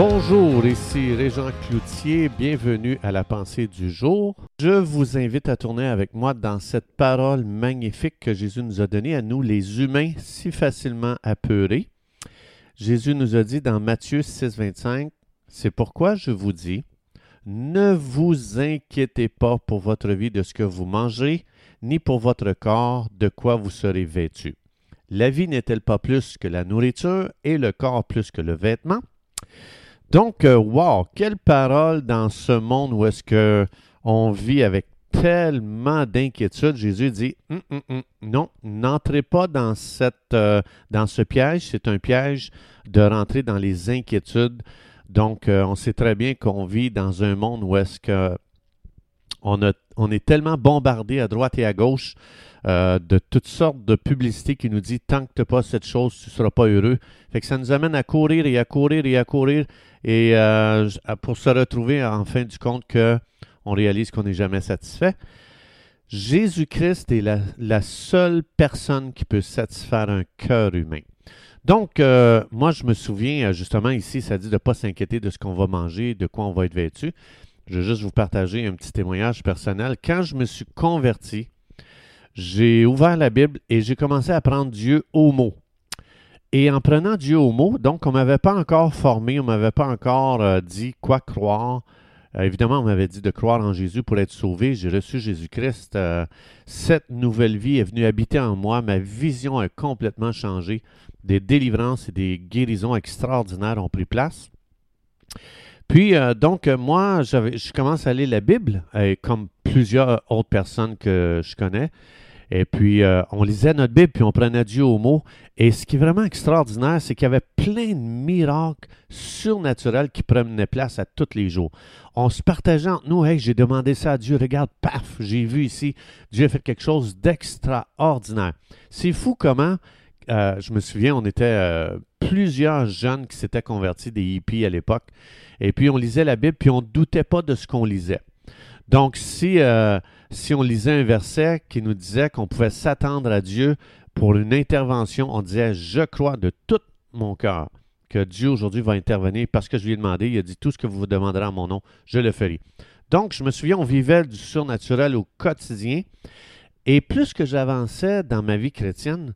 Bonjour, ici Régent Cloutier, bienvenue à la pensée du jour. Je vous invite à tourner avec moi dans cette parole magnifique que Jésus nous a donnée à nous, les humains si facilement apeurés. Jésus nous a dit dans Matthieu 6, 25, C'est pourquoi je vous dis, ne vous inquiétez pas pour votre vie de ce que vous mangez, ni pour votre corps de quoi vous serez vêtu. La vie n'est-elle pas plus que la nourriture et le corps plus que le vêtement? Donc, euh, wow, quelle parole dans ce monde où est-ce que on vit avec tellement d'inquiétude. Jésus dit hum, hum, hum, non, n'entrez pas euh, dans ce piège. C'est un piège de rentrer dans les inquiétudes. Donc, euh, on sait très bien qu'on vit dans un monde où est-ce que on, est tellement bombardé à droite et à gauche euh, de toutes sortes de publicités qui nous dit tant que tu n'as pas cette chose, tu ne seras pas heureux. Fait que ça nous amène à courir et à courir et à courir et euh, pour se retrouver en fin du compte que on réalise qu'on n'est jamais satisfait. Jésus-Christ est la, seule personne qui peut satisfaire un cœur humain. Donc, euh, moi, je me souviens, justement, ici, ça dit de ne pas s'inquiéter de ce qu'on va manger, de quoi on va être vêtu. Je vais juste vous partager un petit témoignage personnel. Quand je me suis converti, j'ai ouvert la Bible et j'ai commencé à prendre Dieu au mot. Et en prenant Dieu au mot, donc on ne m'avait pas encore formé, on ne m'avait pas encore euh, dit quoi croire. Euh, évidemment, on m'avait dit de croire en Jésus pour être sauvé. J'ai reçu Jésus-Christ. Euh, cette nouvelle vie est venue habiter en moi. Ma vision a complètement changé. Des délivrances et des guérisons extraordinaires ont pris place. Puis, donc, moi, je commence à lire la Bible, comme plusieurs autres personnes que je connais. Et puis, euh, on lisait notre Bible, puis on prenait Dieu au mot. Et ce qui est vraiment extraordinaire, c'est qu'il y avait plein de miracles surnaturels qui prenaient place à tous les jours. On se partageait entre nous, hey, j'ai demandé ça à Dieu, regarde, paf, j'ai vu ici, Dieu a fait quelque chose d'extraordinaire. C'est fou comment, euh, je me souviens, on était euh, plusieurs jeunes qui s'étaient convertis, des hippies à l'époque, et puis on lisait la Bible, puis on ne doutait pas de ce qu'on lisait. Donc, si si on lisait un verset qui nous disait qu'on pouvait s'attendre à Dieu pour une intervention, on disait Je crois de tout mon cœur que Dieu aujourd'hui va intervenir parce que je lui ai demandé. Il a dit Tout ce que vous vous demanderez en mon nom, je le ferai. Donc, je me souviens, on vivait du surnaturel au quotidien. Et plus que j'avançais dans ma vie chrétienne,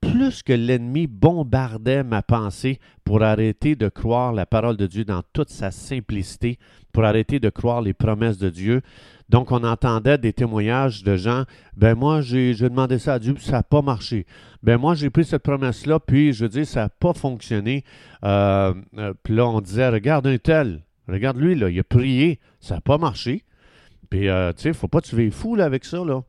plus que l'ennemi bombardait ma pensée pour arrêter de croire la parole de Dieu dans toute sa simplicité, pour arrêter de croire les promesses de Dieu, donc, on entendait des témoignages de gens, ben moi, j'ai demandé ça à Dieu, puis ça n'a pas marché. Ben moi, j'ai pris cette promesse-là, puis je dis, ça n'a pas fonctionné. Euh, euh, puis là, on disait, regarde un tel, regarde lui, là, il a prié, ça n'a pas marché. Puis, euh, tu sais, il ne faut pas tuer fou là, avec ça, là.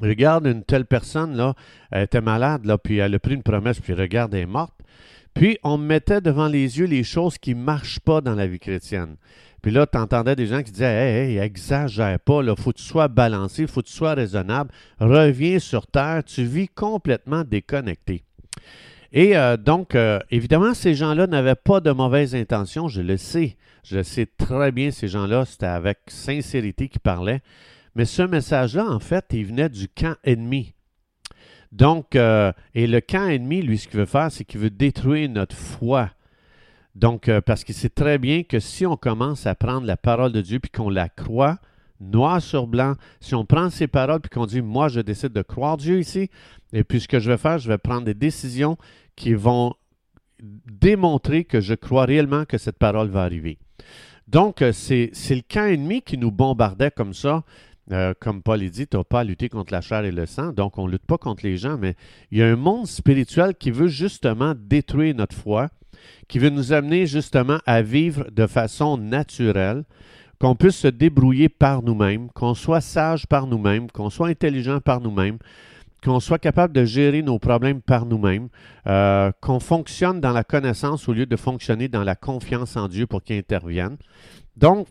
Regarde une telle personne, là, elle était malade, là, puis elle a pris une promesse, puis regarde, elle est morte. Puis, on mettait devant les yeux les choses qui ne marchent pas dans la vie chrétienne. Puis là, tu entendais des gens qui disaient Hey, hey, exagère pas, il faut que tu sois balancé, il faut que tu sois raisonnable, reviens sur Terre, tu vis complètement déconnecté. Et euh, donc, euh, évidemment, ces gens-là n'avaient pas de mauvaises intentions, je le sais. Je le sais très bien, ces gens-là, c'était avec sincérité qu'ils parlaient. Mais ce message-là, en fait, il venait du camp ennemi. Donc, euh, et le camp ennemi, lui, ce qu'il veut faire, c'est qu'il veut détruire notre foi. Donc, euh, parce qu'il sait très bien que si on commence à prendre la parole de Dieu puis qu'on la croit, noir sur blanc, si on prend ces paroles puis qu'on dit, moi, je décide de croire Dieu ici, et puis ce que je vais faire, je vais prendre des décisions qui vont démontrer que je crois réellement que cette parole va arriver. Donc, euh, c'est le camp ennemi qui nous bombardait comme ça. Euh, comme Paul l'a dit, tu n'as pas à lutter contre la chair et le sang, donc on ne lutte pas contre les gens, mais il y a un monde spirituel qui veut justement détruire notre foi, qui veut nous amener justement à vivre de façon naturelle, qu'on puisse se débrouiller par nous-mêmes, qu'on soit sage par nous-mêmes, qu'on soit intelligent par nous-mêmes, qu'on soit capable de gérer nos problèmes par nous-mêmes, euh, qu'on fonctionne dans la connaissance au lieu de fonctionner dans la confiance en Dieu pour qu'il intervienne. Donc,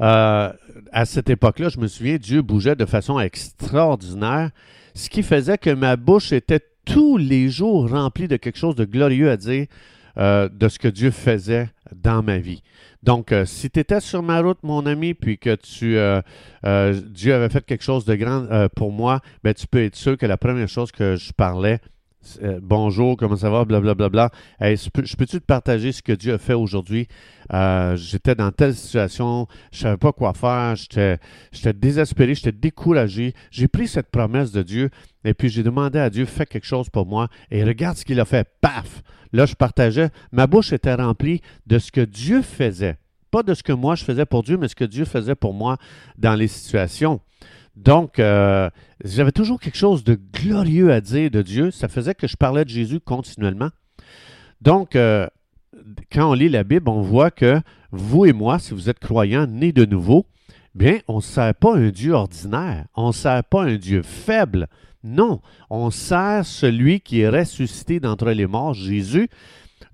euh, à cette époque-là, je me souviens, Dieu bougeait de façon extraordinaire, ce qui faisait que ma bouche était tous les jours rempli de quelque chose de glorieux à dire euh, de ce que Dieu faisait dans ma vie. Donc, euh, si tu étais sur ma route, mon ami, puis que tu Dieu avait fait quelque chose de grand pour moi, ben, tu peux être sûr que la première chose que je parlais, euh, bonjour, comment ça va, blablabla. Hey, je peux-tu te partager ce que Dieu a fait aujourd'hui? Euh, j'étais dans telle situation, je savais pas quoi faire, j'étais désespéré, j'étais découragé. J'ai pris cette promesse de Dieu et puis j'ai demandé à Dieu, fais quelque chose pour moi. Et regarde ce qu'il a fait. Paf! Là, je partageais. Ma bouche était remplie de ce que Dieu faisait. Pas de ce que moi je faisais pour Dieu, mais ce que Dieu faisait pour moi dans les situations. Donc, euh, j'avais toujours quelque chose de glorieux à dire de Dieu. Ça faisait que je parlais de Jésus continuellement. Donc, euh, quand on lit la Bible, on voit que vous et moi, si vous êtes croyants, nés de nouveau, bien, on ne sert pas un Dieu ordinaire. On ne sert pas un Dieu faible. Non, on sert celui qui est ressuscité d'entre les morts, Jésus.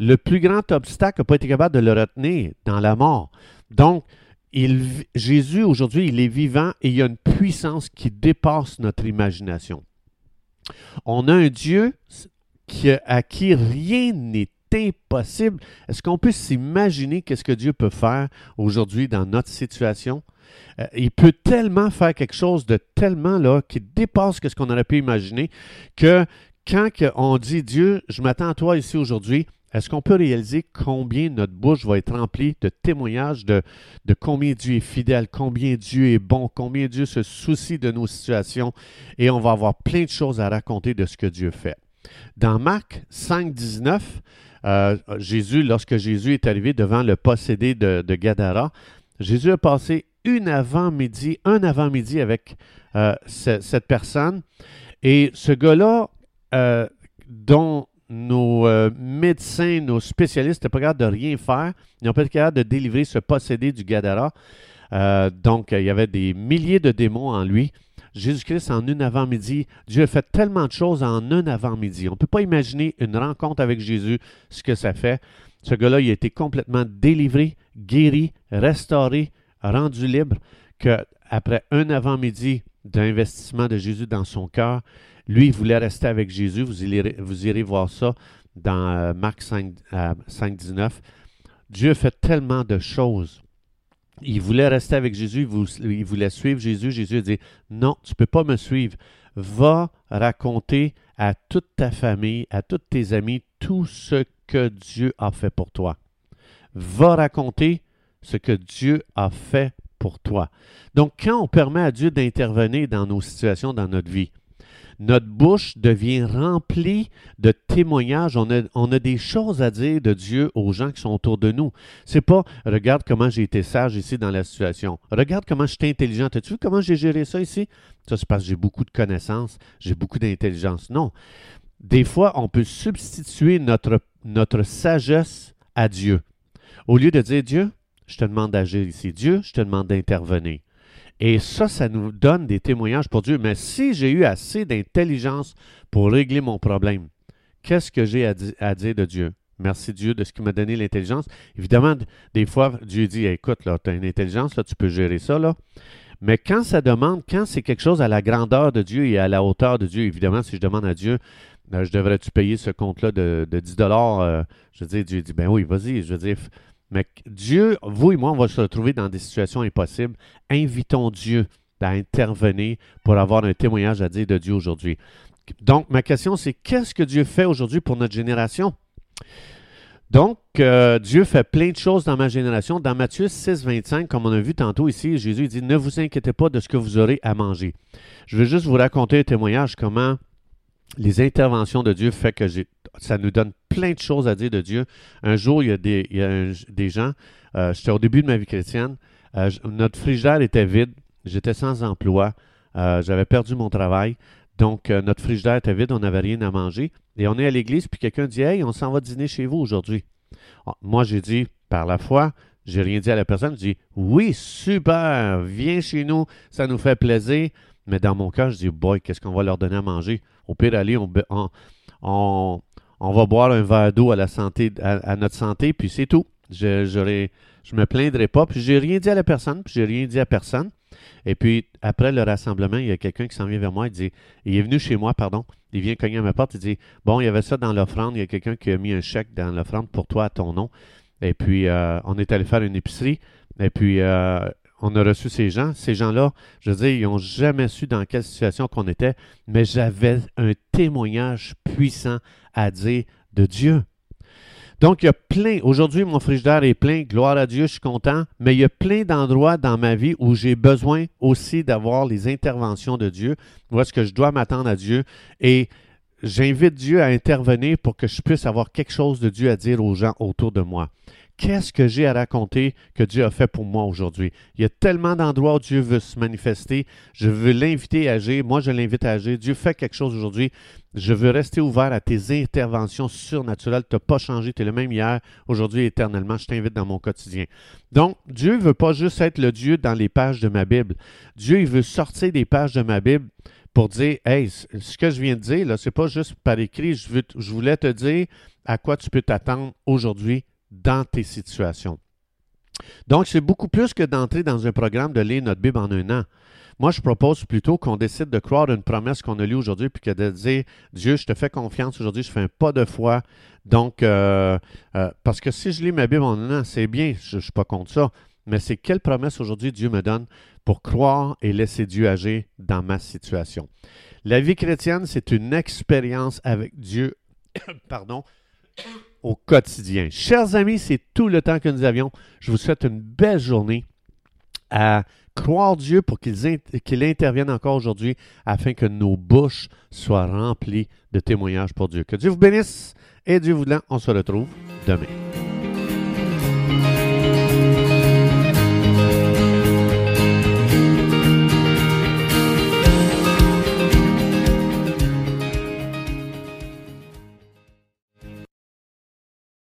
Le plus grand obstacle n'a pas été capable de le retenir dans la mort. Donc, Jésus, aujourd'hui, il est vivant et il y a une puissance qui dépasse notre imagination. On a un Dieu à qui rien n'est impossible. Est-ce qu'on peut s'imaginer qu'est-ce que Dieu peut faire aujourd'hui dans notre situation? Euh, il peut tellement faire quelque chose de tellement là qui dépasse ce qu'on aurait pu imaginer que quand on dit Dieu, je m'attends à toi ici aujourd'hui, est-ce qu'on peut réaliser combien notre bouche va être remplie de témoignages de, de, combien Dieu est fidèle, combien Dieu est bon, combien Dieu se soucie de nos situations et on va avoir plein de choses à raconter de ce que Dieu fait. Dans Marc 5, 19, euh, Jésus, lorsque Jésus est arrivé devant le possédé de, Gadara, Jésus a passé une avant-midi, un avant-midi avec euh, cette personne. Et ce gars-là, euh, dont nos euh, médecins, nos spécialistes n'étaient pas capables de rien faire. Ils n'ont pas été capables de délivrer ce possédé du Gadara. Euh, donc, il y avait des milliers de démons en lui. Jésus-Christ, en une avant-midi, Dieu a fait tellement de choses en un avant-midi. On ne peut pas imaginer une rencontre avec Jésus, ce que ça fait. Ce gars-là, il a été complètement délivré, guéri, restauré, rendu libre, qu'après un avant-midi d'investissement de Jésus dans son cœur, lui, il voulait rester avec Jésus. Vous irez, voir ça dans euh, Marc 5, 5, 19. Dieu fait tellement de choses. Il voulait rester avec Jésus, il voulait suivre Jésus. Jésus a dit, non, tu ne peux pas me suivre. Va raconter à toute ta famille, à tous tes amis, tout ce que Dieu a fait pour toi. Va raconter ce que Dieu a fait pour toi. Donc, quand on permet à Dieu d'intervenir dans nos situations, dans notre vie, notre bouche devient remplie de témoignages. On a, des choses à dire de Dieu aux gens qui sont autour de nous. C'est pas regarde comment j'ai été sage ici dans la situation. Regarde comment je suis intelligent. As-tu vu comment j'ai géré ça ici? Ça, c'est parce que j'ai beaucoup de connaissances, j'ai beaucoup d'intelligence. Non. Des fois, on peut substituer notre, notre sagesse à Dieu. Au lieu de dire Dieu, je te demande d'agir ici. Dieu, je te demande d'intervenir. Et ça, ça nous donne des témoignages pour Dieu. Mais si j'ai eu assez d'intelligence pour régler mon problème, qu'est-ce que j'ai à, dire de Dieu? Merci Dieu de ce qui m'a donné l'intelligence. Évidemment, des fois, Dieu dit Écoute, tu as une intelligence, là, tu peux gérer ça. Mais quand ça demande, quand c'est quelque chose à la grandeur de Dieu et à la hauteur de Dieu, évidemment, si je demande à Dieu, euh, je devrais-tu payer ce compte-là de, 10 dollars, euh, je veux dire, Dieu dit Ben oui, vas-y. Je veux dire, mais Dieu, vous et moi, on va se retrouver dans des situations impossibles. Invitons Dieu à intervenir pour avoir un témoignage à dire de Dieu aujourd'hui. Donc, ma question, c'est qu'est-ce que Dieu fait aujourd'hui pour notre génération? Donc, euh, Dieu fait plein de choses dans ma génération. Dans Matthieu 6, 25, comme on a vu tantôt ici, Jésus dit Ne vous inquiétez pas de ce que vous aurez à manger. Je vais juste vous raconter un témoignage comment les interventions de Dieu fait que ça nous donne plein de choses à dire de Dieu. Un jour, il y a des, gens, euh, j'étais au début de ma vie chrétienne, euh, notre frigidaire était vide, j'étais sans emploi, euh, j'avais perdu mon travail, donc notre frigidaire était vide, on n'avait rien à manger. Et on est à l'église, puis quelqu'un dit Hey, on s'en va dîner chez vous aujourd'hui. Ah, moi, j'ai dit, par la foi, j'ai rien dit à la personne, j'ai dit Oui, super, viens chez nous, ça nous fait plaisir. Mais dans mon cas, je dis Boy, qu'est-ce qu'on va leur donner à manger? Au pire, allez, on, on, on va boire un verre d'eau à à, notre santé, puis c'est tout. Je je me plaindrai pas, puis j'ai rien dit à la personne, puis j'ai rien dit à personne. Et puis après le rassemblement, il y a quelqu'un qui s'en vient vers moi, il dit, il est venu chez moi, pardon, il vient cogner à ma porte, il dit, bon, il y avait ça dans l'offrande, il y a quelqu'un qui a mis un chèque dans l'offrande pour toi à ton nom. Et puis euh, on est allé faire une épicerie, et puis euh, on a reçu ces gens. Ces gens-là, je veux dire, ils n'ont jamais su dans quelle situation qu'on était, mais j'avais un témoignage puissant à dire de Dieu. Donc, il y a plein, aujourd'hui, mon frigidaire est plein, gloire à Dieu, je suis content, mais il y a plein d'endroits dans ma vie où j'ai besoin aussi d'avoir les interventions de Dieu, où est-ce que je dois m'attendre à Dieu? Et j'invite Dieu à intervenir pour que je puisse avoir quelque chose de Dieu à dire aux gens autour de moi. Qu'est-ce que j'ai à raconter que Dieu a fait pour moi aujourd'hui? Il y a tellement d'endroits où Dieu veut se manifester. Je veux l'inviter à agir. Moi, je l'invite à agir. Dieu fait quelque chose aujourd'hui. Je veux rester ouvert à tes interventions surnaturelles. Tu n'as pas changé. Tu es le même hier, aujourd'hui, éternellement. Je t'invite dans mon quotidien. Donc, Dieu ne veut pas juste être le Dieu dans les pages de ma Bible. Dieu, il veut sortir des pages de ma Bible pour dire, hey, ce que je viens de dire, là, c'est pas juste par écrit. Je, je voulais te dire à quoi tu peux t'attendre aujourd'hui dans tes situations. Donc, c'est beaucoup plus que d'entrer dans un programme de lire notre Bible en un an. Moi, je propose plutôt qu'on décide de croire une promesse qu'on a lue aujourd'hui, puis que de dire, Dieu, je te fais confiance aujourd'hui, je fais un pas de foi. Donc, euh, euh, parce que si je lis ma Bible en un an, c'est bien, je ne suis pas contre ça, mais c'est quelle promesse aujourd'hui Dieu me donne pour croire et laisser Dieu agir dans ma situation? La vie chrétienne, c'est une expérience avec Dieu, pardon, au quotidien. Chers amis, c'est tout le temps que nous avions. Je vous souhaite une belle journée à croire Dieu pour qu'il intervienne encore aujourd'hui afin que nos bouches soient remplies de témoignages pour Dieu. Que Dieu vous bénisse et Dieu voulant, on se retrouve demain.